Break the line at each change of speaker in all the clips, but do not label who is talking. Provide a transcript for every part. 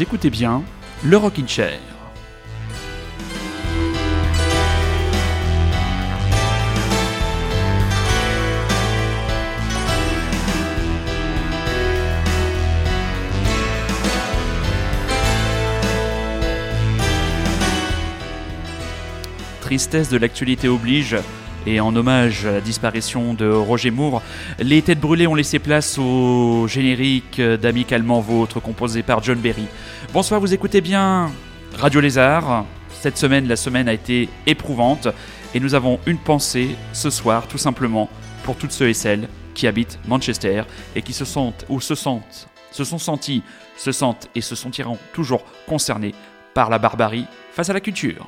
Écoutez bien le Rockin' Chair. Tristesse de l'actualité oblige, et en hommage à la disparition de Roger Moore, les têtes brûlées ont laissé place au générique d'Amicalement Vôtre composé par John Berry. Bonsoir, vous écoutez bien Radio Lézard. Cette semaine, la semaine a été éprouvante et nous avons une pensée ce soir, tout simplement, pour toutes ceux et celles qui habitent Manchester et qui se sentent ou se sentent, se sont sentis, se sentent et se sentiront toujours concernés par la barbarie face à la culture.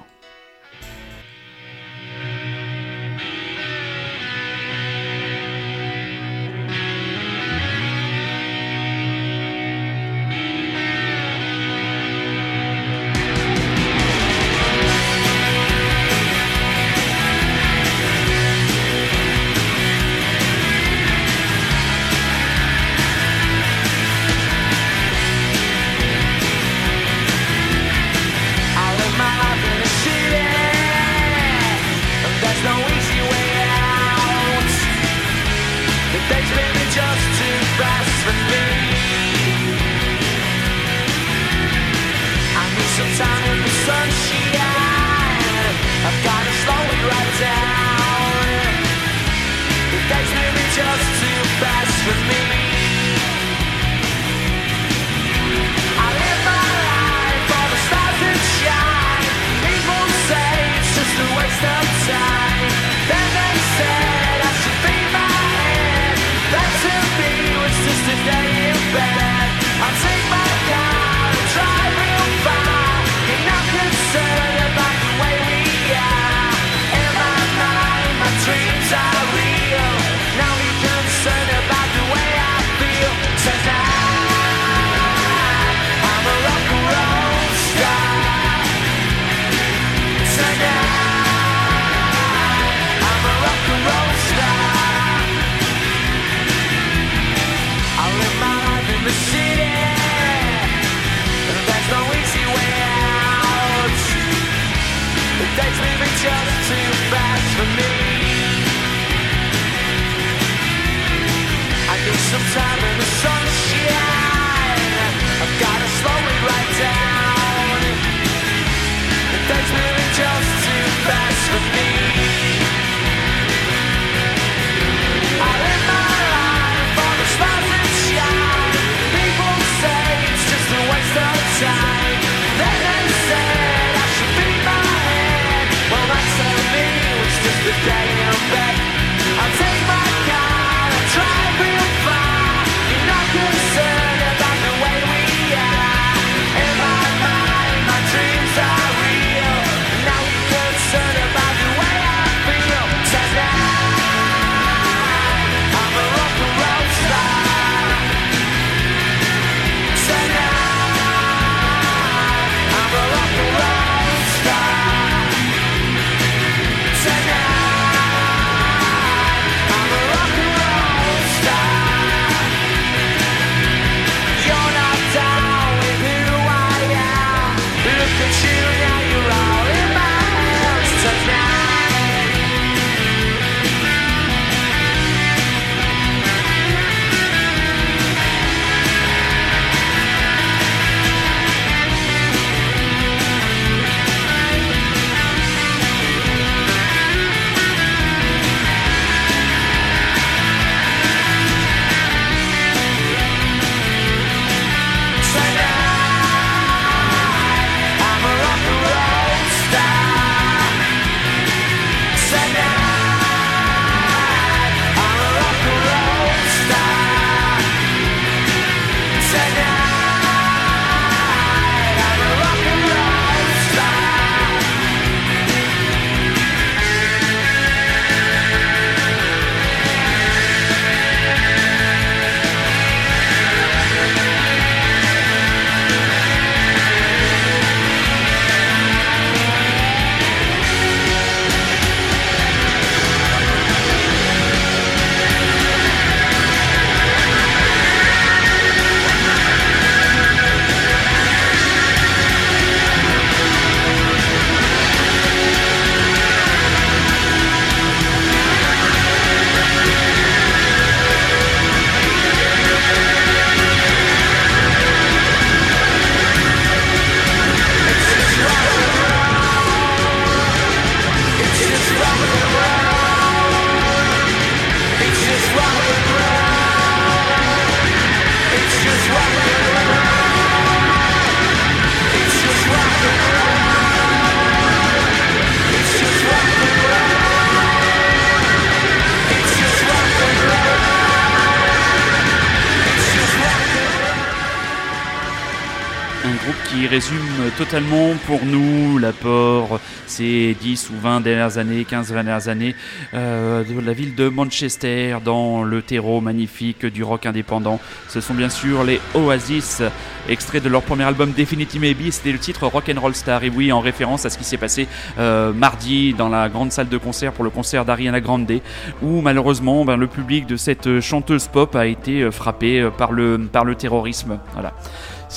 Totalement pour nous l'apport ces 10 ou 20 dernières années, 15 dernières années euh, de la ville de Manchester dans le terreau magnifique du rock indépendant. Ce sont bien sûr les Oasis, extrait de leur premier album Definitive Maybe, c'était le titre Rock and Roll Star. Et oui, en référence à ce qui s'est passé euh, mardi dans la grande salle de concert pour le concert d'Ariana Grande, où malheureusement ben, le public de cette chanteuse pop a été euh, frappé par le, par le terrorisme. Voilà.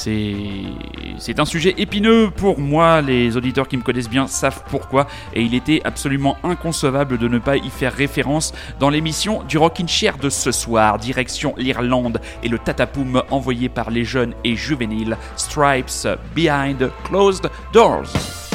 C'est un sujet épineux pour moi, les auditeurs qui me connaissent bien savent pourquoi, et il était absolument inconcevable de ne pas y faire référence dans l'émission du Rockin' Chair de ce soir, direction l'Irlande et le tatapoum envoyé par les jeunes et juvéniles Stripes Behind Closed Doors.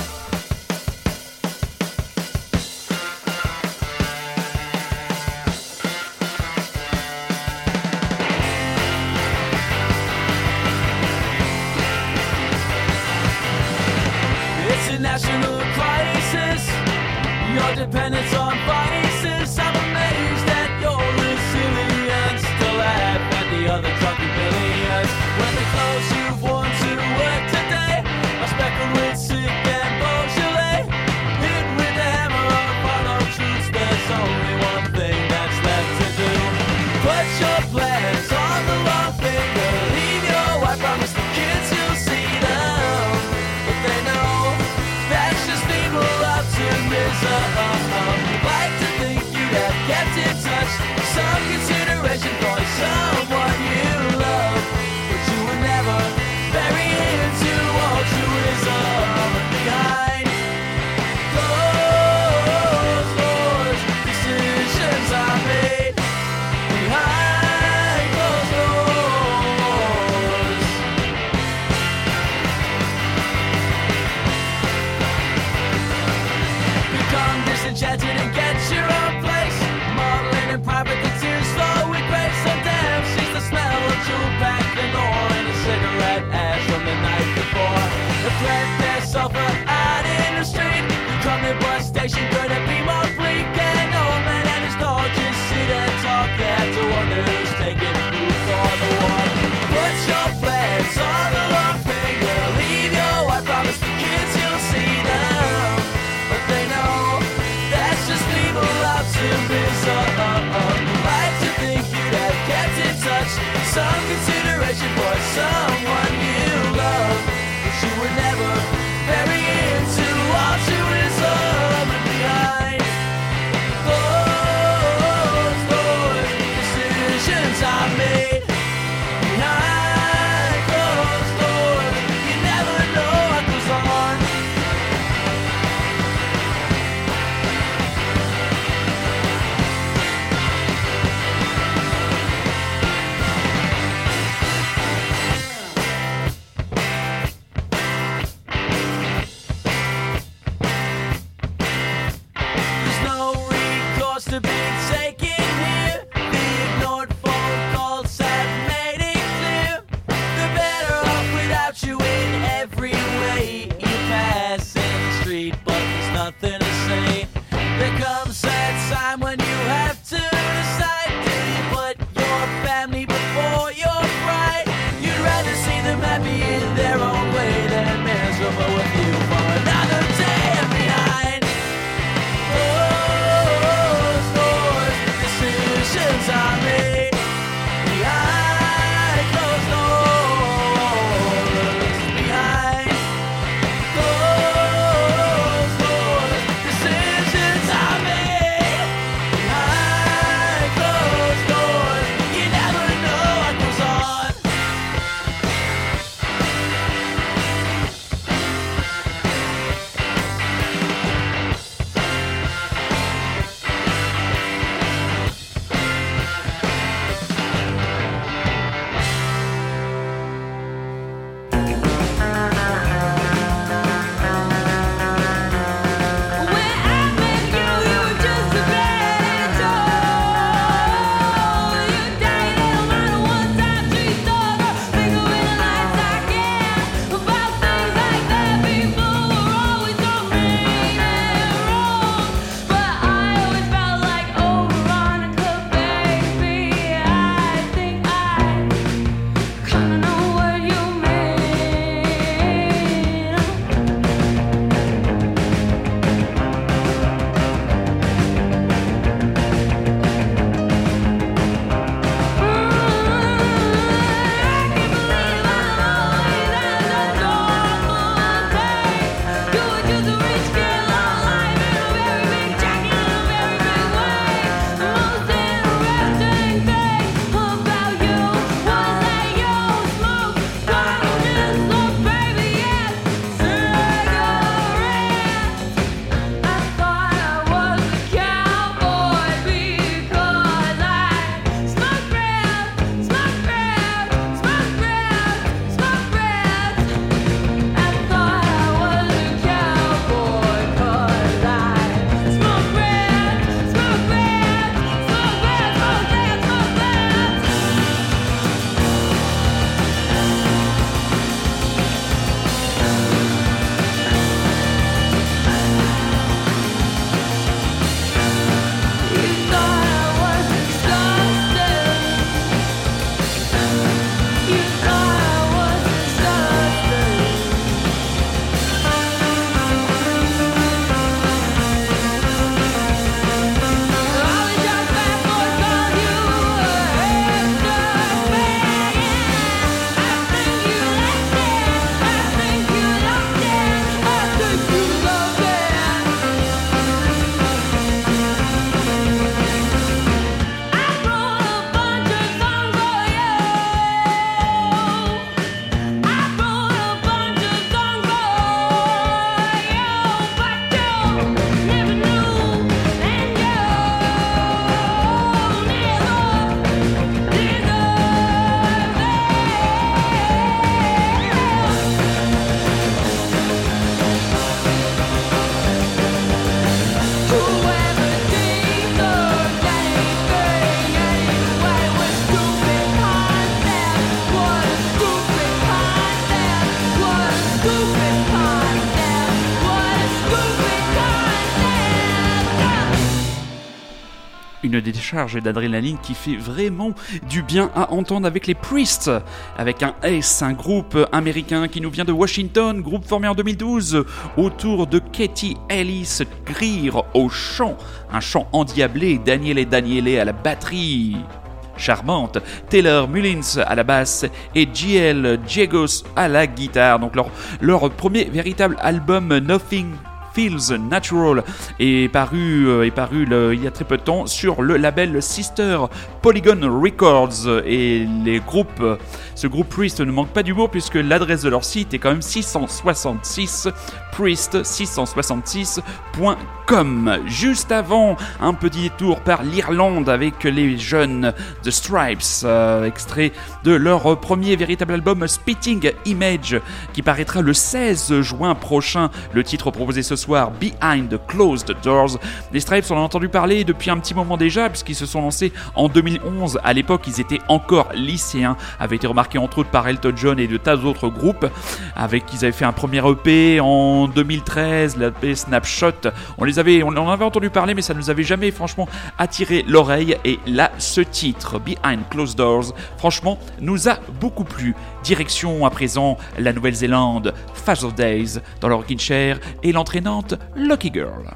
Une décharge d'adrénaline qui fait vraiment du bien à entendre avec les Priests, avec un S, un groupe américain qui nous vient de Washington, groupe formé en 2012 autour de Katie Ellis Greer au chant, un chant endiablé, Daniel et Daniele à la batterie. Charmante, Taylor Mullins à la basse et GL Jagos à la guitare. Donc leur premier véritable album Nothing Feels Natural est paru, euh, est paru il y a très peu de temps sur le label Sister Polygon Records et les groupes, ce groupe Priest ne manque pas d'humour puisque l'adresse de leur site est quand même 666 priest666.com. Juste avant, un petit tour par l'Irlande avec les jeunes The Stripes, euh, extrait de leur premier véritable album Spitting Image qui paraîtra le 16 juin prochain. Le titre proposé ce soir, Behind Closed Doors. Les Stripes, on a entendu parler depuis un petit moment déjà puisqu'ils se sont lancés en 2011. À l'époque, ils étaient encore lycéens, avaient été remarqués entre autres par Elton John et de tas d'autres groupes, avec qui ils avaient fait un premier EP en 2013, la Snapshot. On les avait, on en avait entendu parler, mais ça ne nous avait jamais franchement attiré l'oreille. Et là, ce titre, Behind Closed Doors, franchement, nous a beaucoup plu. Direction à présent la Nouvelle-Zélande, of Days dans leur chair et l'entraînante Lucky Girl.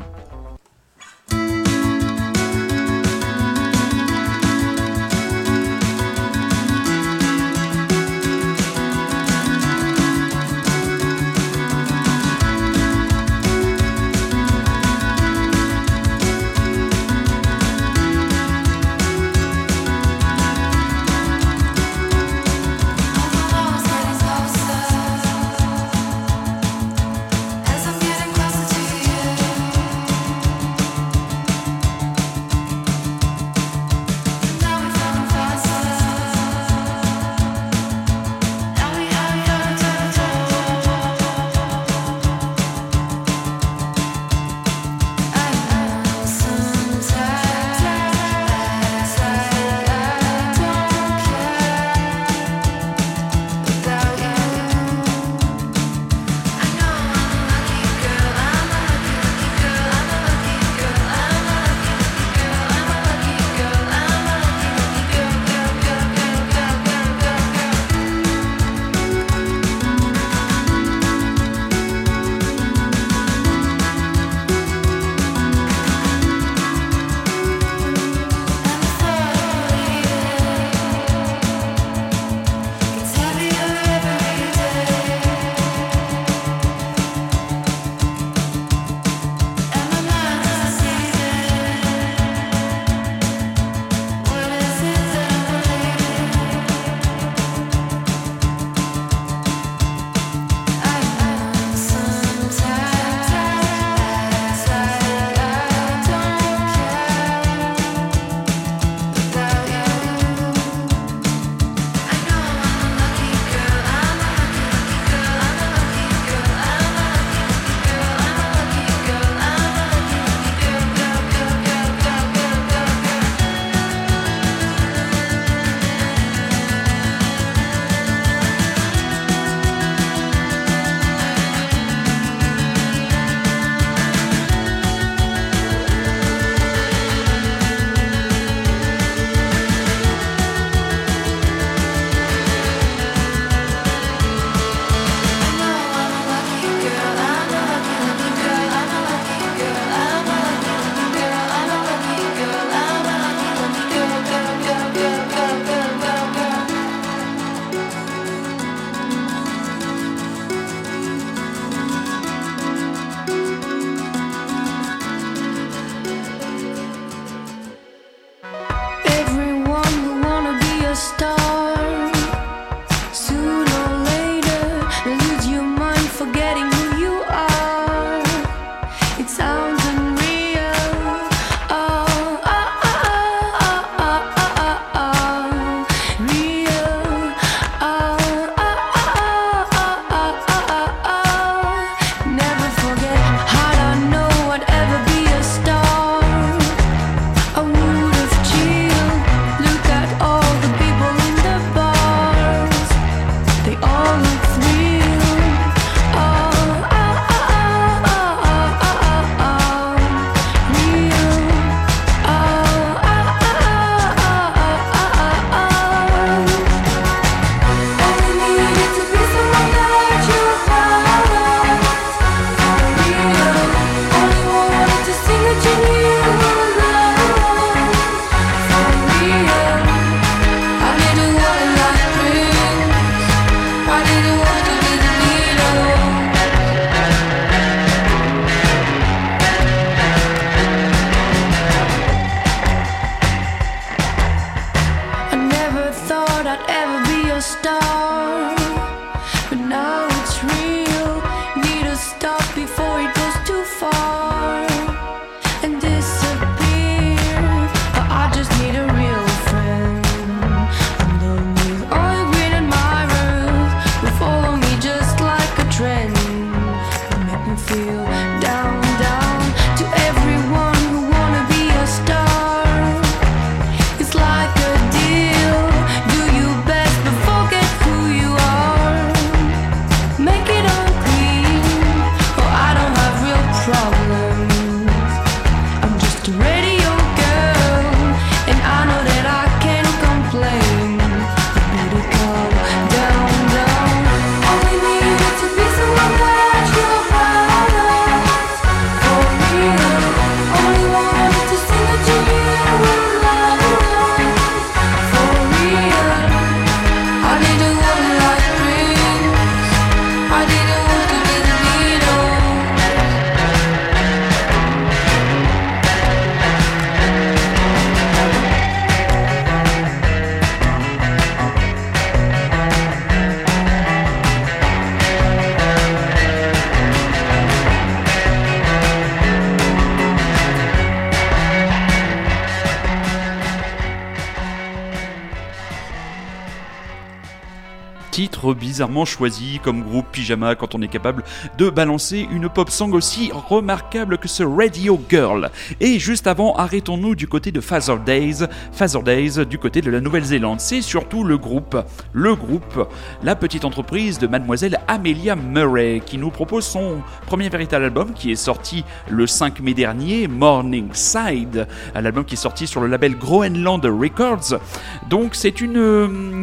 Être choisi comme groupe pyjama quand on est capable de balancer une pop song aussi remarquable que ce Radio Girl. Et juste avant, arrêtons-nous du côté de Father Days. Father Days du côté de la Nouvelle-Zélande. C'est surtout le groupe, le groupe, la petite entreprise de mademoiselle Amelia Murray qui nous propose son premier véritable album qui est sorti le 5 mai dernier, Morning Side, un album qui est sorti sur le label Groenland Records. Donc c'est une,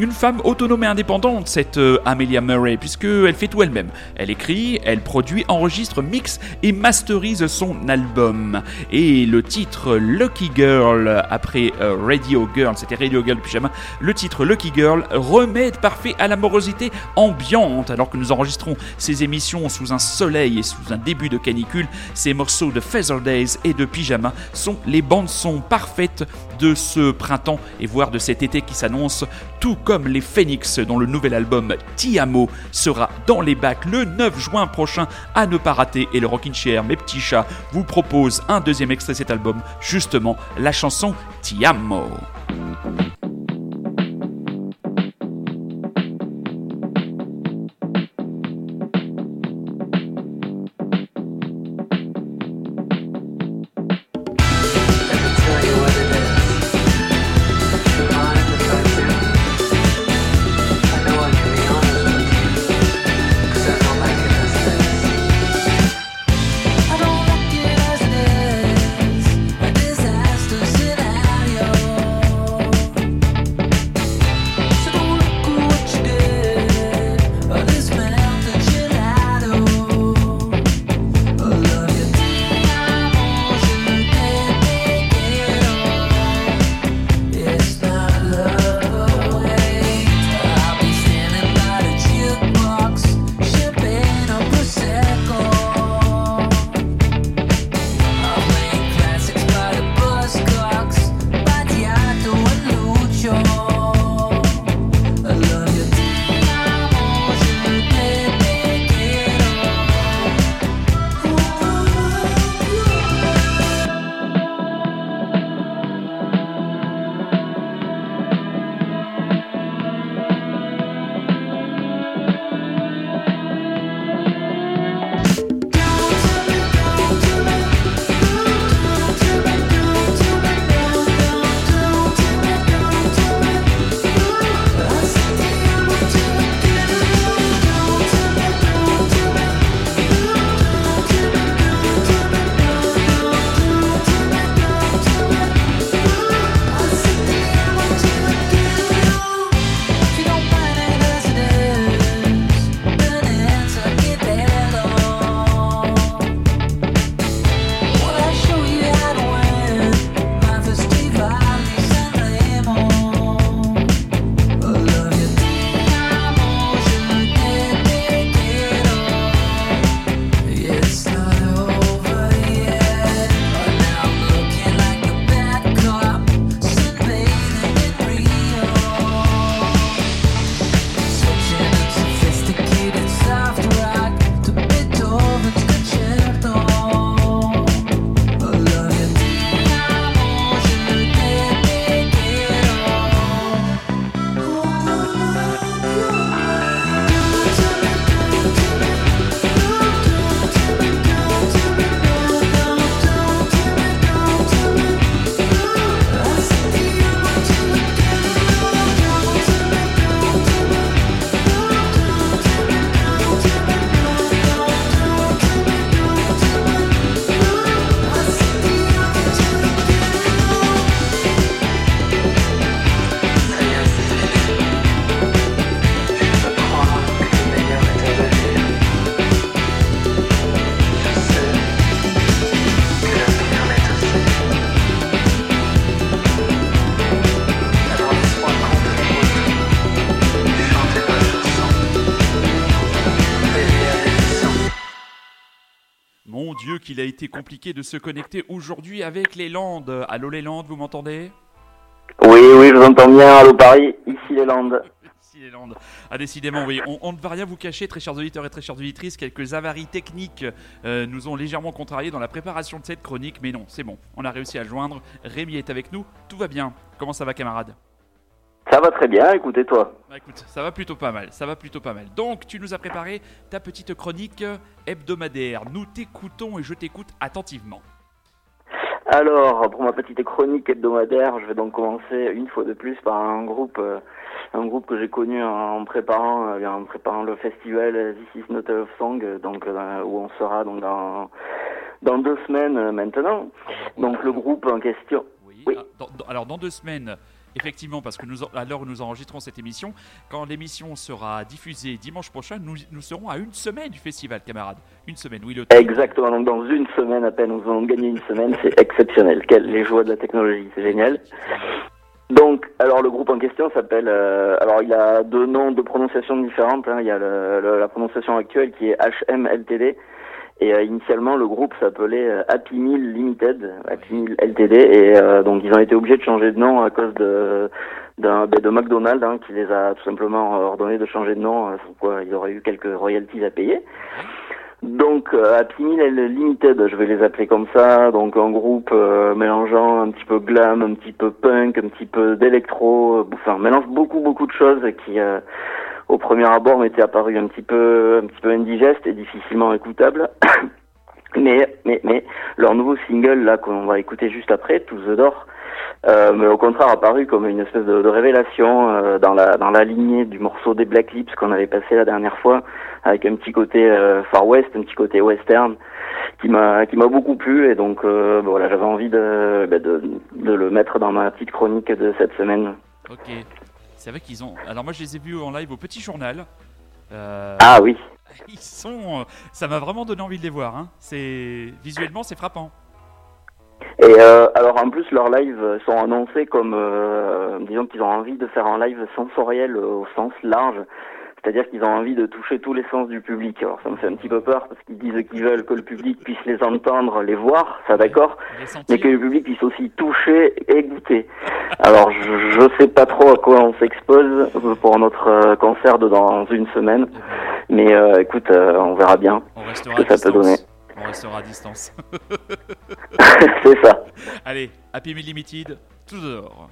une femme autonome et indépendante, cette euh, Amelia Murray, puisqu'elle fait tout elle-même. Elle écrit, elle produit, enregistre, mixe et masterise son album. Et le titre Lucky Girl, après euh, Radio Girl, c'était Radio Girl Pyjama, le titre Lucky Girl, remède parfait à l'amorosité ambiante, alors que nous enregistrons ces émissions sous un soleil et sous un début de canicule, ces morceaux de Feather Days et de Pyjama sont les bandes son parfaites de ce printemps et voire de cet été qui s'annonce, tout comme les Phoenix dont le nouvel album Tiamo sera dans les bacs le 9 juin prochain à ne pas rater et le Rockin' Chair, mes petits chats, vous propose un deuxième extrait de cet album, justement la chanson Tiamo. Il a été compliqué de se connecter aujourd'hui avec les Landes. Allô les Landes, vous m'entendez?
Oui, oui, je vous entends bien. Allô Paris, ici les Landes.
Ici les Landes. Ah, décidément, oui. On, ne va rien vous cacher, très chers auditeurs et très chères auditrices. Quelques avaries techniques euh, nous ont légèrement contrariés dans la préparation de cette chronique. Mais non, c'est bon. On a réussi à joindre. Rémi est avec nous. Tout va bien. Comment ça va, camarade
Ça va très bien, écoutez toi.
Bah, écoute, ça va plutôt pas mal, ça va plutôt pas mal. Donc tu nous as préparé ta petite chronique hebdomadaire. Nous t'écoutons et je t'écoute attentivement.
Alors, pour ma petite chronique hebdomadaire, je vais donc commencer une fois de plus par un groupe, euh, un groupe que j'ai connu en préparant, euh, en préparant le festival This Is Not a Love Song, donc euh, où on sera donc dans dans deux semaines maintenant. Donc le groupe en question.
Oui. Ah, alors dans deux semaines, effectivement, parce que nous, à l'heure où nous enregistrons cette émission, quand l'émission sera diffusée dimanche prochain, nous, nous, serons à une semaine du festival, camarades. Une semaine, oui. Le
Exactement, donc dans une semaine à peine, nous allons gagner une semaine, c'est exceptionnel. Quelles les joies de la technologie, c'est génial. Donc, alors le groupe en question s'appelle, euh, alors il a deux noms, deux prononciations différentes. Hein. Il y a la prononciation actuelle qui est HMLTD et euh, initialement, le groupe s'appelait euh, Happy Meal Limited, Happy Meal LTD, et euh, donc ils ont été obligés de changer de nom à cause de d'un ben, de McDonald's hein, qui les a tout simplement ordonné de changer de nom, pourquoi il y aurait eu quelques royalties à payer. Donc Happy Meal Limited, je vais les appeler comme ça, donc un groupe mélangeant un petit peu glam, un petit peu punk, un petit peu d'électro, enfin mélange beaucoup beaucoup de choses qui au premier abord m'était apparu un petit peu un petit peu indigeste et difficilement écoutable. mais mais mais leur nouveau single là qu'on va écouter juste après, To the Door, euh, mais au contraire apparu comme une espèce de, révélation euh, dans la dans la lignée du morceau des Black Lips qu'on avait passé la dernière fois avec un petit côté euh, Far West, un petit côté western qui m'a qui m'a beaucoup plu et donc euh, voilà j'avais envie de, bah, de de le mettre dans ma petite chronique de cette semaine.
Ok. C'est vrai qu'ils ont. Alors moi je les ai vus en live au Petit Journal.
Euh, ah oui.
Ils sont. Euh, ça m'a vraiment donné envie de les voir. Hein. C'est visuellement c'est frappant.
Et euh, alors en plus leurs lives sont annoncés comme disons qu'ils ont envie de faire un live sensoriel au sens large. C'est-à-dire qu'ils ont envie de toucher tous les sens du public. Alors ça me fait un petit peu peur parce qu'ils disent qu'ils veulent que le public puisse les entendre, les voir, ça d'accord, mais que le public puisse aussi toucher et goûter. Alors je, ne sais pas trop à quoi on s'expose pour notre euh, concert de dans une semaine, mais euh, écoute, euh, on verra bien ce que ça peut donner.
On restera à distance.
C'est ça.
Allez, Happy Me Limited, tout dehors.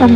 A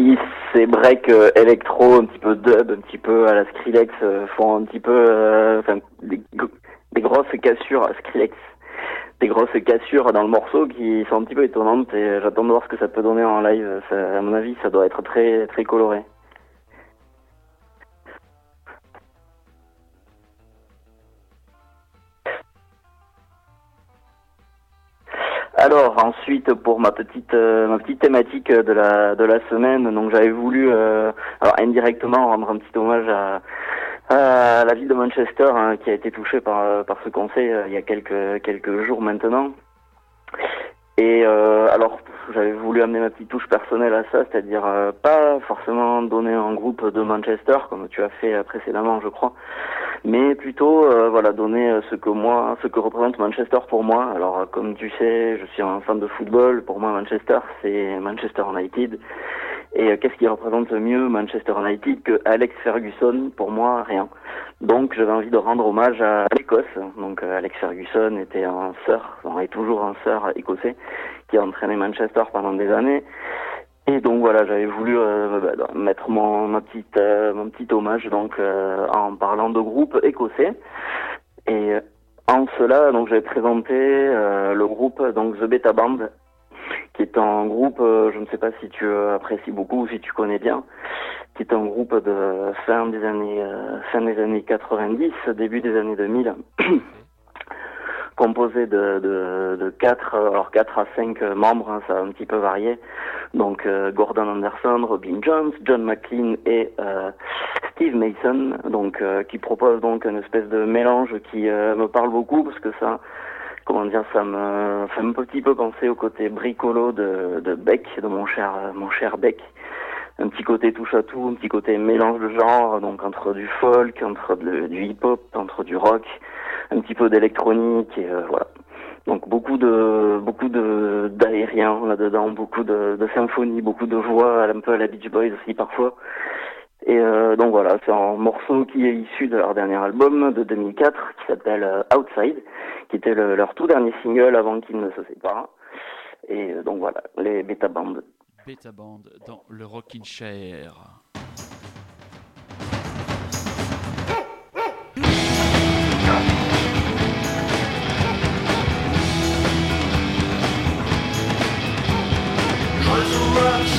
mystery.
c'est break euh, électro, un petit peu dub, un petit peu à la Skrillex, euh, font un petit peu, euh, enfin, des, des, grosses cassures à Skrillex, des grosses cassures dans le morceau qui sont un petit peu étonnantes et j'attends de voir ce que ça peut donner en live. Ça, à mon avis, ça doit être très très coloré. Alors ensuite pour ma petite euh, ma petite thématique de la de la semaine, donc j'avais voulu euh, indirectement rendre un petit hommage à, la ville de Manchester hein, qui a été touchée par par ce conseil euh, il y a quelques quelques jours maintenant. Et alors j'avais voulu amener ma petite touche personnelle à ça, c'est-à-dire pas forcément donner un groupe de Manchester comme tu as fait précédemment, je crois, mais plutôt euh, voilà donner euh, ce que moi, ce que représente Manchester pour moi. Alors euh, comme tu sais, je suis un fan de football. Pour moi, Manchester, c'est Manchester United. Et qu'est-ce qui représente mieux Manchester United que Alex Ferguson? Pour moi, rien. Donc j'avais envie de rendre hommage à l'Écosse. Donc Alex Ferguson était un sœur, enfin, est toujours un sœur écossais qui a entraîné Manchester pendant des années. Et donc voilà, j'avais voulu euh, bah, mettre mon ma euh, mon petit hommage donc euh, en parlant de groupe écossais. Et en cela, donc j'avais présenté le groupe donc The Beta Band, qui est un groupe, je ne sais pas si tu apprécies beaucoup ou si tu connais bien, qui est un groupe de fin des années fin des années 90, début des années 2000. composé de, de, de 4, alors 4 à 5 membres, hein, ça a un petit peu varié. Donc euh, Gordon Anderson, Robin Jones, John McLean et euh, Steve Mason, donc euh, qui propose donc une espèce de mélange qui me parle beaucoup parce que ça, comment dire, ça me fait un petit peu penser au côté bricolo de, Beck, de mon cher mon cher Beck un petit côté touche à tout, un petit côté mélange de genres, donc entre du folk, entre du hip-hop, entre du rock, un petit peu d'électronique et euh, voilà. Donc beaucoup de beaucoup de d'aériens là-dedans, beaucoup de, de symphonies, beaucoup de voix, un peu à la Beach Boys aussi parfois. Et euh, donc voilà, c'est un morceau qui est issu de leur dernier album de 2004 qui s'appelle euh, Outside, qui était leur tout dernier single avant qu'ils ne se séparent. Et donc voilà, les Beta Band.
Beta Band dans le Rockin' Chair.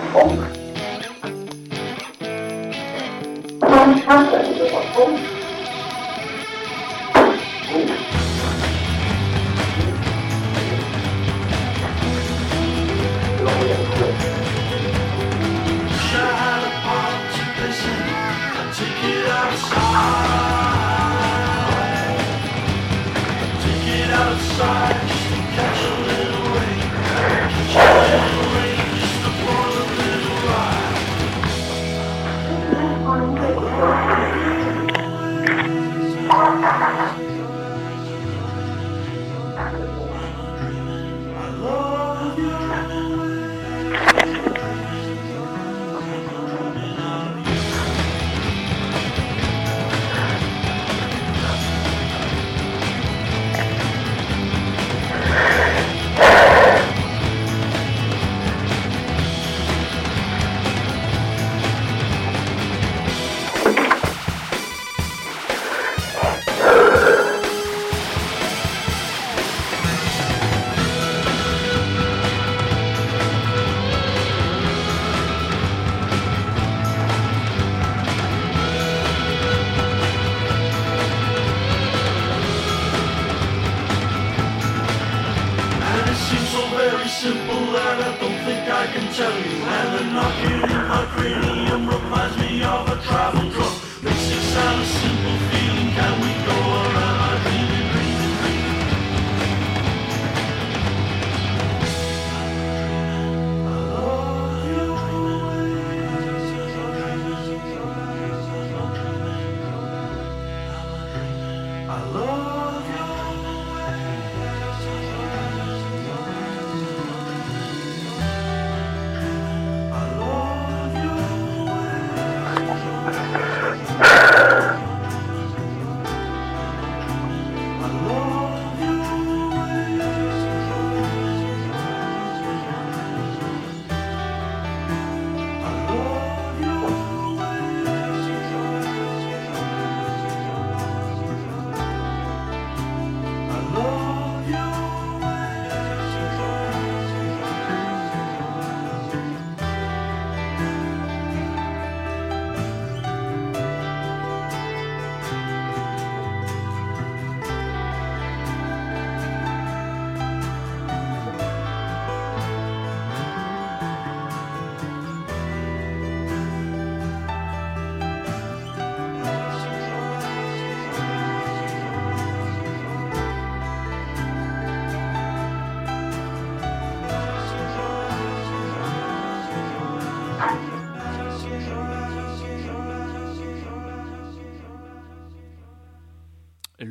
Überschwung. Man. Take it outside. Take it outside.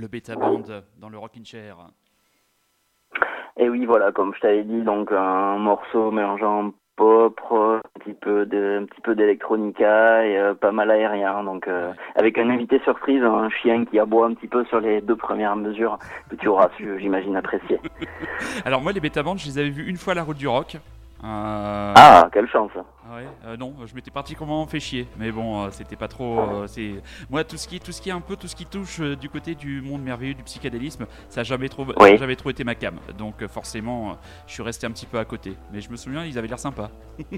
Le bêta band dans le rocking chair.
Et oui, voilà, comme je t'avais dit, donc un morceau mélangeant pop, un petit peu de, un petit peu d'électronica et euh, pas mal aérien. Donc euh, avec un invité surprise, un chien qui aboie un petit peu sur les deux premières mesures que tu auras su, j'imagine, apprécier.
Alors moi, les bêta bands, je les avais vus une fois à la route du rock.
Euh, ah, quelle chance.
Ouais, euh, non, je m'étais particulièrement fait chier, mais bon, euh, c'était pas trop. c'est moi tout ce qui, tout ce qui est un peu, tout ce qui touche du côté du monde merveilleux du psychédélisme, ça a jamais trop, jamais trop été ma cam. Donc forcément, je suis resté un petit peu à côté. Mais je me souviens, ils avaient l'air sympas.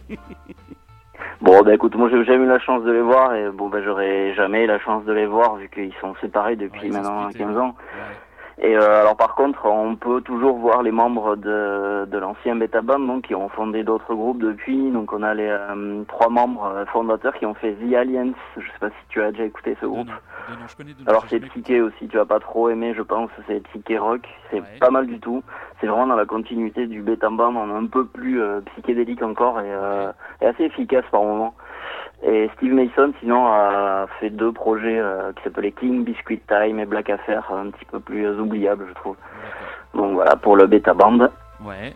Bon, bah écoute, moi j'ai jamais eu la chance de les voir et bon, bah j'aurais jamais eu la chance de les voir vu qu'ils sont séparés depuis maintenant 15 ans. Et euh, alors par contre, on peut toujours voir les membres de, de l'ancien Betaband donc qui ont fondé d'autres groupes depuis. Donc on a les euh, trois membres euh, fondateurs qui ont fait The Alliance. Je sais pas si tu as déjà écouté ce groupe. alors c'est psyché aussi. Tu vas pas trop aimer, je pense. C'est psyché rock. C'est pas mal du tout. C'est vraiment dans la continuité du Betaband, on un peu plus psychédélique encore et, et assez efficace par moment. Et Steve Mason, sinon, a fait deux projets euh, qui s'appelaient King Biscuit Time et Black Affair, un petit peu plus euh, oubliables, je trouve. Donc voilà, pour le Beta Band.
Ouais.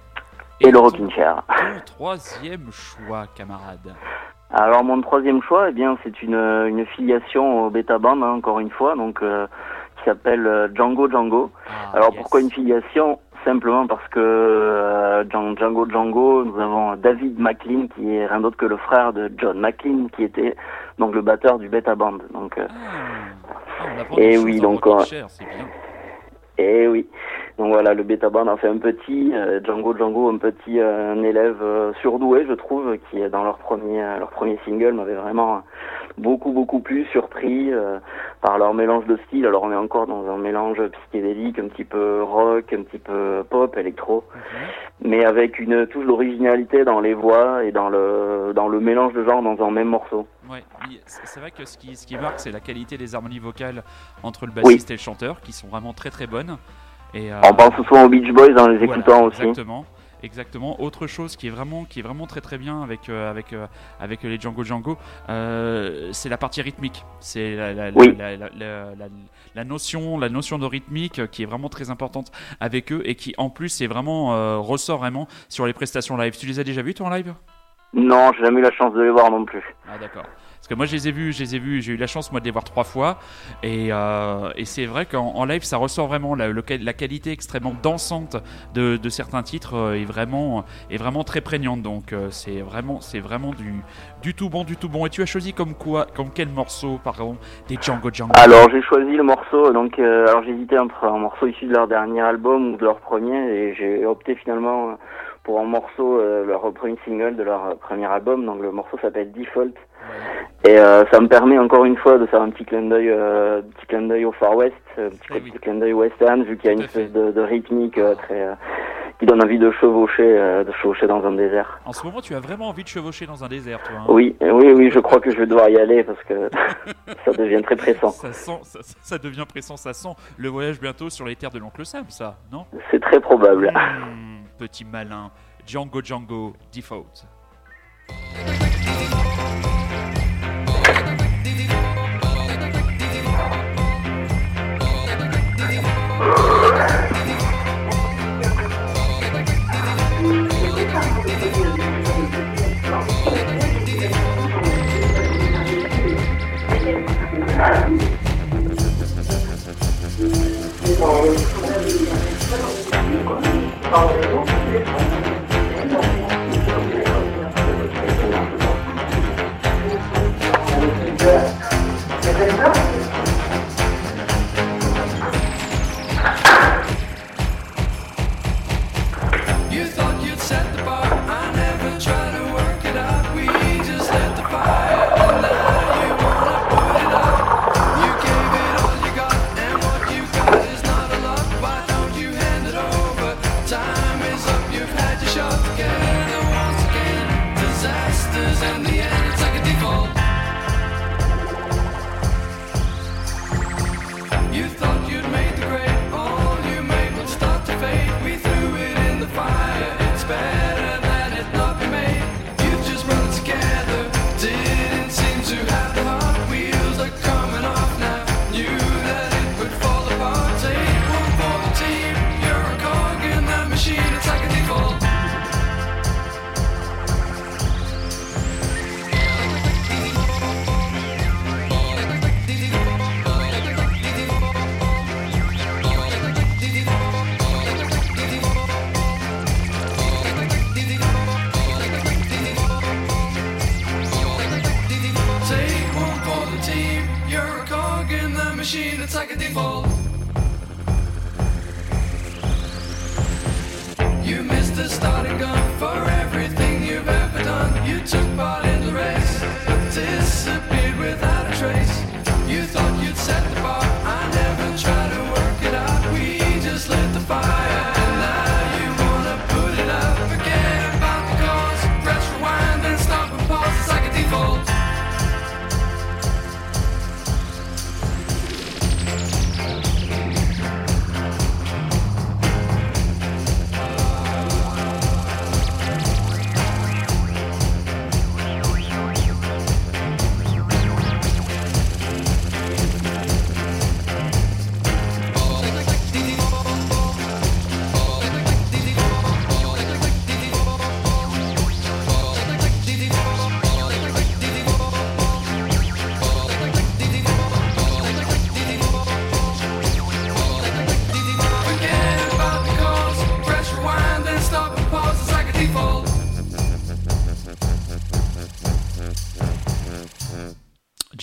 Et, le Rockin' Chair.
Ton troisième choix, camarade
Alors, mon troisième choix, eh bien, c'est une, une filiation au Beta Band, hein, encore une fois, donc, euh, qui s'appelle Django Django. Ah, Alors, pourquoi une filiation? Simplement parce que euh, Django Django, nous avons David McLean qui est rien d'autre que le frère de John McLean qui était donc le batteur du Beta Band. Donc, euh,
ah. Ah, et oui, donc
et oui. Donc voilà, le bêta band a fait un petit, euh, Django Django, un petit un élève surdoué, je trouve, qui dans leur premier leur premier single m'avait vraiment beaucoup beaucoup plus surpris euh, par leur mélange de styles. Alors on est encore dans un mélange psychédélique, un petit peu rock, un petit peu pop, électro, mhm. mais avec une touche d'originalité dans les voix et dans le dans le mélange de genres dans un même morceau.
Ouais, c'est vrai que ce qui, ce qui marque, c'est la qualité des harmonies vocales entre le bassiste et le chanteur, qui sont vraiment très très bonnes.
Et, euh, On pense souvent aux Beach Boys dans les écoutants aussi.
Exactement. Exactement. Autre chose qui est vraiment, qui est vraiment très très bien avec, euh, avec, euh, avec les Django Django, euh, c'est la partie rythmique. C'est la, la, la, notion, la notion de rythmique qui est vraiment très importante avec eux et qui en plus est vraiment ressort vraiment sur les prestations live. Tu les as déjà vues toi en live?
Non, j'ai jamais eu la chance de les voir non plus.
Ah d'accord. Parce que moi, je les ai vus, je les ai vus, j'ai eu la chance moi de les voir trois fois, et, euh, et c'est vrai qu'en live, ça ressort vraiment la, la qualité extrêmement dansante de, de, certains titres euh, est vraiment est vraiment très prégnante. Donc euh, c'est vraiment c'est vraiment du du tout bon, du tout bon. Et tu as choisi comme quoi, comme quel morceau, pardon, des Django Django?
Alors j'ai choisi le morceau, donc alors j'hésitais entre un morceau issu de leur dernier album ou de leur premier, et j'ai opté finalement pour un morceau, leur premier single de leur premier album. Donc le morceau s'appelle Default. Et euh, ça me permet encore une fois de faire un petit clin d'œil, euh, petit clin d'œil au Far West, un petit, eh clin d'œil western, vu qu'il y a une espèce de, de, rythmique euh, très qui donne envie de chevaucher, de chevaucher dans un désert.
En ce moment, tu as vraiment envie de chevaucher dans un désert, toi. Hein
oui, oui, oui, je crois que je vais devoir y aller parce que ça devient très pressant.
Ça, sent, ça, devient pressant, ça sent le voyage bientôt sur les terres de l'oncle Sam, ça, non?
C'est très probable.
Hmm, petit malin, Django Django Default.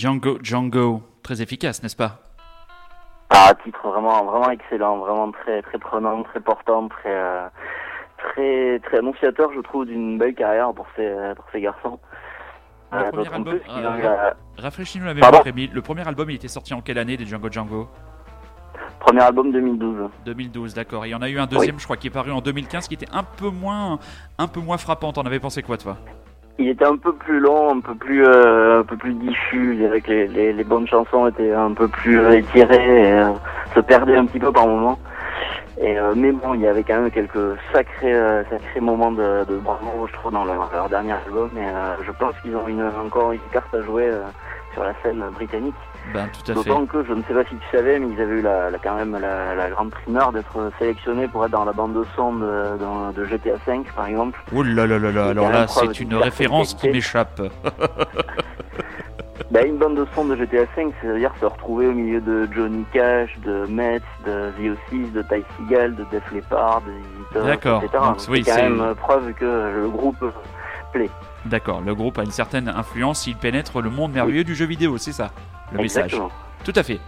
Django, Django, très efficace, n'est-ce pas?
Ah, titre vraiment, vraiment excellent, vraiment très, très prenant, très portant, très, euh, très, très annonciateur, je trouve, d'une belle carrière pour ces, pour ces garçons.
Le
Euh,
premier album,
plus
euh, Rafraîchis-nous la mémoire, Rémi. Le premier album, il était sorti en quelle année des Django Django?
Premier album 2012.
2012, d'accord. Et il y en a eu un deuxième, je crois, qui est paru en 2015, qui était un peu moins, un peu moins frappant. T'en avais pensé quoi, toi?
Il était un peu plus long, un peu plus, euh, un peu plus diffus. Avec les, les, les bonnes chansons étaient un peu plus étirées, et, euh, se perdaient un petit peu par moments. Et euh, mais bon, il y avait quand même quelques sacrés, euh, sacrés moments de, de bravoure, je trouve, dans leur, leur dernier album. Et euh, je pense qu'ils ont une, encore une carte à jouer sur la scène britannique.
Ben, tout à fait.
D'autant que je ne sais pas si tu savais, mais ils avaient eu la, la- quand même la, la grande primeur d'être sélectionnés pour être dans la bande de son de, GTA V, par exemple.
Oh là là là là, alors là, c'est une référence qui m'échappe.
Bah, une bande de son de GTA V, c'est-à-dire se retrouver au milieu de Johnny Cash, de Metz, de VO6, de Ty Seagal, de Def Leppard, de etc.
Donc, oui,
c'est quand même euh, preuve que le groupe plaît.
D'accord, le groupe a une certaine influence, il pénètre le monde merveilleux du jeu vidéo, c'est ça? Le message. Tout à fait.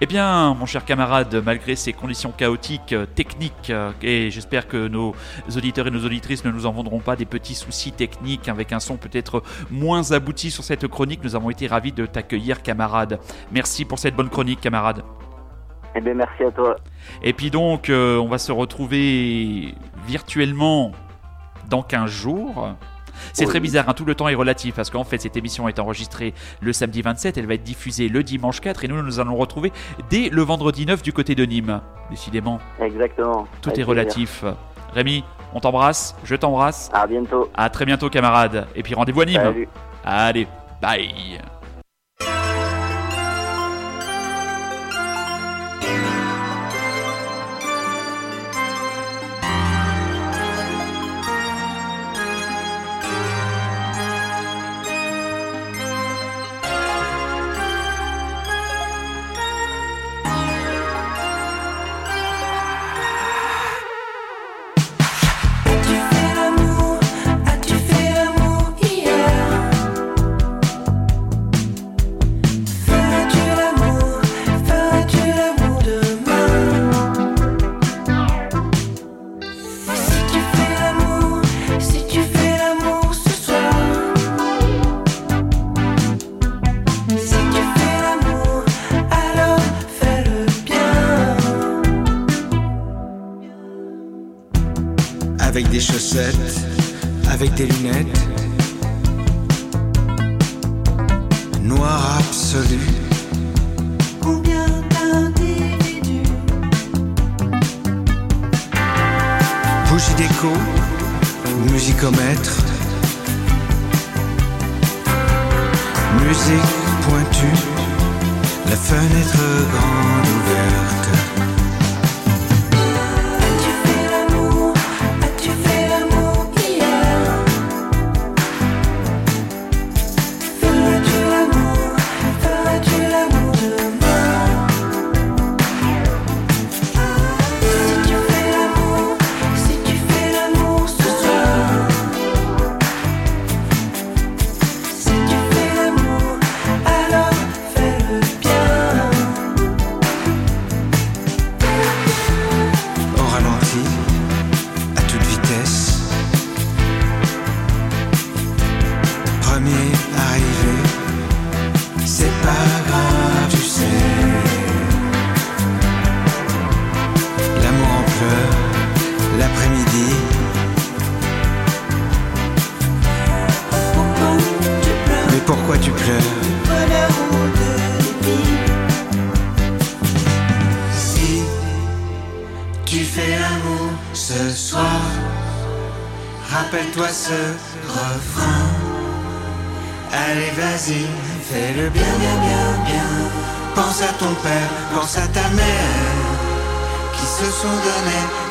Eh bien, mon cher camarade, malgré ces conditions chaotiques, euh, techniques, euh, et j'espère que nos auditeurs et nos auditrices ne nous en vendront pas des petits soucis techniques avec un son peut-être moins abouti sur cette chronique, nous avons été ravis de t'accueillir, camarade. Merci pour cette bonne chronique, camarade.
Eh bien, merci à toi.
Et puis donc, euh, on va se retrouver virtuellement dans 15 jours. C'est
Oui.
très bizarre, hein, tout le temps est relatif parce qu'en fait cette émission est enregistrée le samedi 27, elle va être diffusée le dimanche 4 et nous nous allons retrouver dès le vendredi 9 du côté de Nîmes. Décidément,
Exactement.
tout
Avec
est
plaisir.
relatif. Rémi, on t'embrasse, je t'embrasse.
À bientôt.
À très bientôt camarade. Et puis rendez-vous à Nîmes.
Salut.
Allez, bye.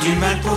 Du mal pour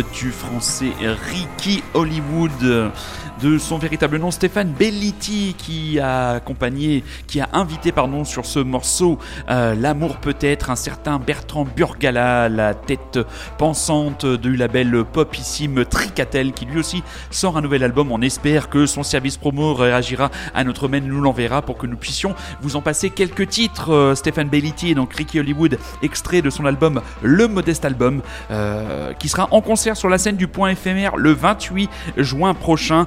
du
français Ricky Hollywood, de son véritable nom Stéphane Belliti, qui a accompagné, qui a invité pardon sur ce morceau euh, L'amour peut-être un certain Bertrand Burgala, la tête pensante du label popissime Tricatel, qui lui aussi sort un nouvel album. On espère que son service promo réagira à notre mail, nous l'enverra pour que nous puissions vous en passer quelques titres. Euh, Stéphane Belliti donc Ricky Hollywood, extrait de son album Le Modeste Album, euh, qui sera en concert sur la scène du Point éphémère le 28 juin prochain.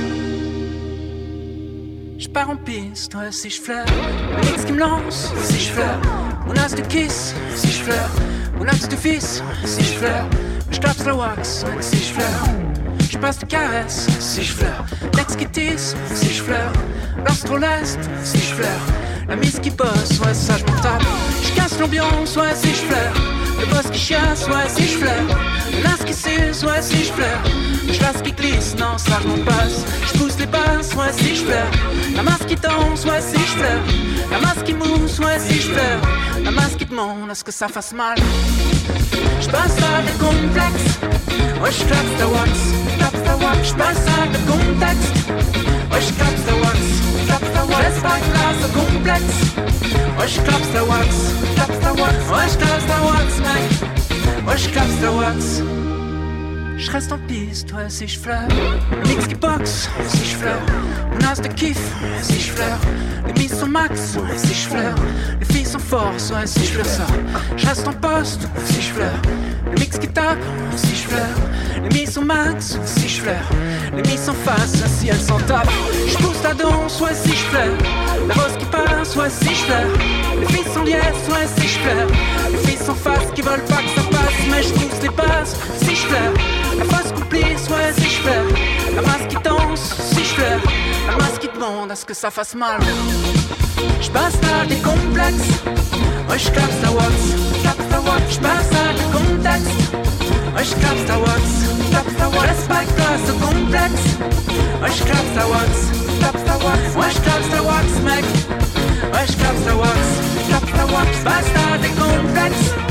Je pars en piste, ouais, si je fleure. Nix qui me lance, si je fleure. Mon as de kiss, si je fleure. Mon as de fils, si je fleure. Je tape la wax, si je fleure. Je passe de caresse, si je fleure. L'ex qui tisse, si je fleure. L'astrolæst, si je fleure. La mise qui bosse, ouais, ça je m'en tape. Je casse l'ambiance, ouais, si je fleure. Le boss qui chasse, ouais, si je fleure. Ce qui s'use, ouais, si je pleure. Je laisse qui glisse, non, ça remonte passe. Je pousse les basses, ouais, si je pleure. La masse qui danse, ouais, si je pleure. La masse qui mousse, ouais, si je pleure. La masse qui demande, est-ce que ça fasse mal? Je passe à des complexes. Ouais, je claque ta wax, claque ta wax. Je passe à des contextes. Ouais, je claque ta wax, claque ta wax. Laisse pas de place au complexe. Ouais, je claque ta wax, claque ta wax. Ouais, je claque ta wax, mec. Ouais, je reste en piste, ouais, si je fleure. Le mix qui boxe, si je fleure. Mon as de kiff, si je fleure. Les mises sont max, si je fleure. Les filles sont force, ouais, si je fleure ça. Je reste en poste, si je fleure. Le mix qui tape, si je fleure. Les mises sont max, si je fleure. Les mises sont face, si elles s'en tapent. Je pousse la danse, ouais, si je fleure. La rose qui passe, ouais, si je fleure. Les filles sont liesses, ouais, si je fleure. Les filles sont face qui veulent pas que ça passe, mais je pousse les passes, si je fleure. La face complice, ouais, si je fleure. La masse qui danse, si je fleure. La masse qui demande à ce que ça fasse mal. Je passe à des complexes. Ouais, je capte ta wax, capte ta wax. Je passe à des contextes. Ouais, je capte ta wax, capte ta wax. Laisse pas place au complexe. Ouais, je capte ta wax, capte ta wax. Ouais, je capte ta wax, mec. Ouais, je capte ta wax, capte ta wax. Je passe à des complexes.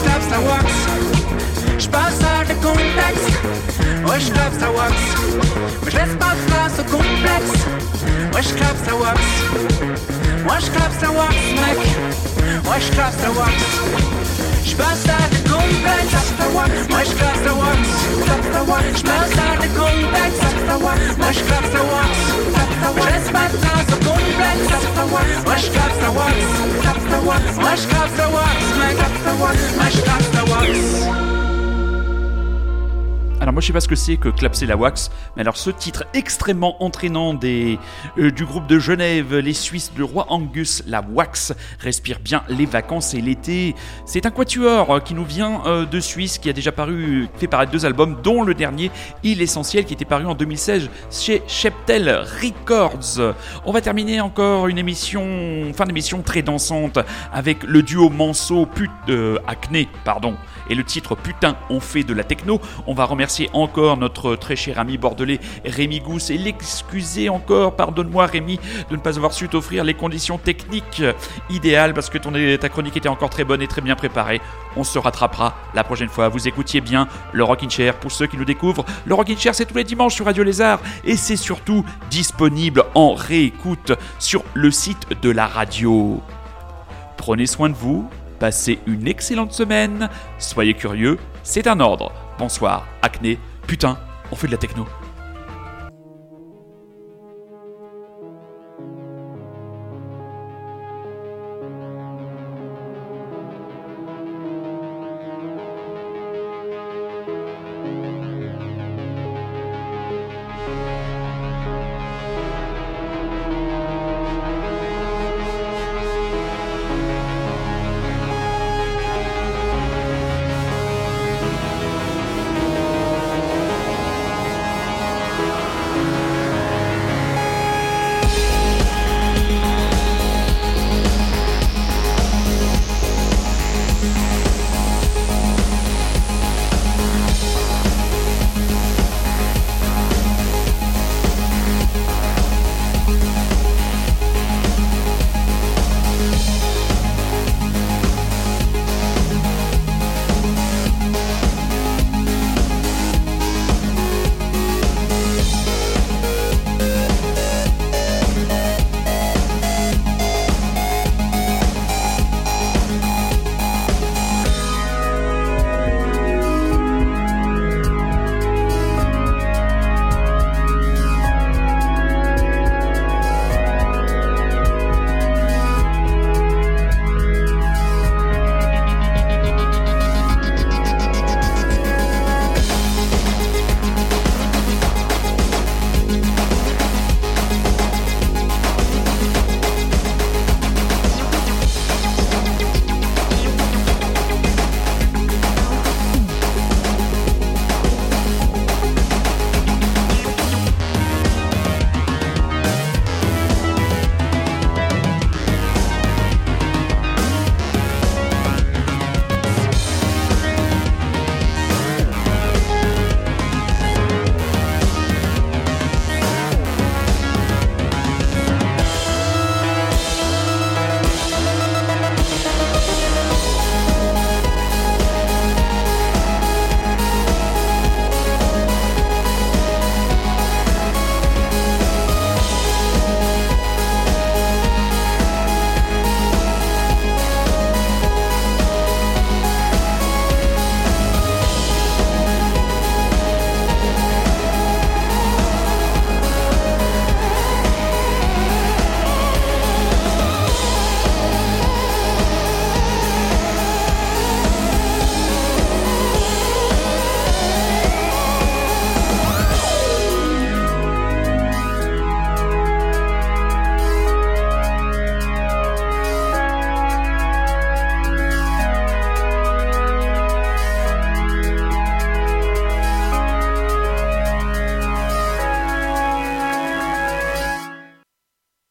Ouais, je tape ta wax. Je passe à des complexes. Ouais, je tape ta wax. Mais je laisse pas de place au complexe. Ouais, je clape ta wax. Ouais, je clape ta wax, mec. Ouais, je clape ta wax. Je passe à des complexes. Ouais, je clape ta wax. Je passe à des complexes. Ouais, je clape ta wax. Je laisse pas de place au complexe. Ouais, je clape ta wax. Ouais, je clape ta wax, mec. Ouais,
Alors moi je sais pas ce que c'est que clapser la wax, mais alors ce titre extrêmement entraînant des, euh, du groupe de Genève, les Suisses de Roi Angus, la wax, respire bien les vacances et l'été. C'est un quatuor euh, qui nous vient euh, de Suisse, qui a déjà paru, fait paraître deux albums, dont le dernier, Il Essentiel, qui était paru en 2016 chez Sheptel Records. On va terminer encore une émission, fin d'émission très dansante, avec le duo Manso Put, euh, Acné, pardon, et le titre Putain, on fait de la techno. On va encore notre très cher ami bordelais Rémi Gousse et l'excuser encore, pardonne-moi Rémi, de ne pas avoir su t'offrir les conditions techniques idéales parce que ton, ta chronique était encore très bonne et très bien préparée. On se rattrapera la prochaine fois. Vous écoutiez bien le Rockin' Chair pour ceux qui nous découvrent. Le Rockin' Chair, c'est tous les dimanches sur Radio Lézard et c'est surtout disponible en réécoute sur le site de la radio. Prenez soin de vous, passez une excellente semaine, soyez curieux, c'est un ordre. Bonsoir, acné, putain, on fait de la techno.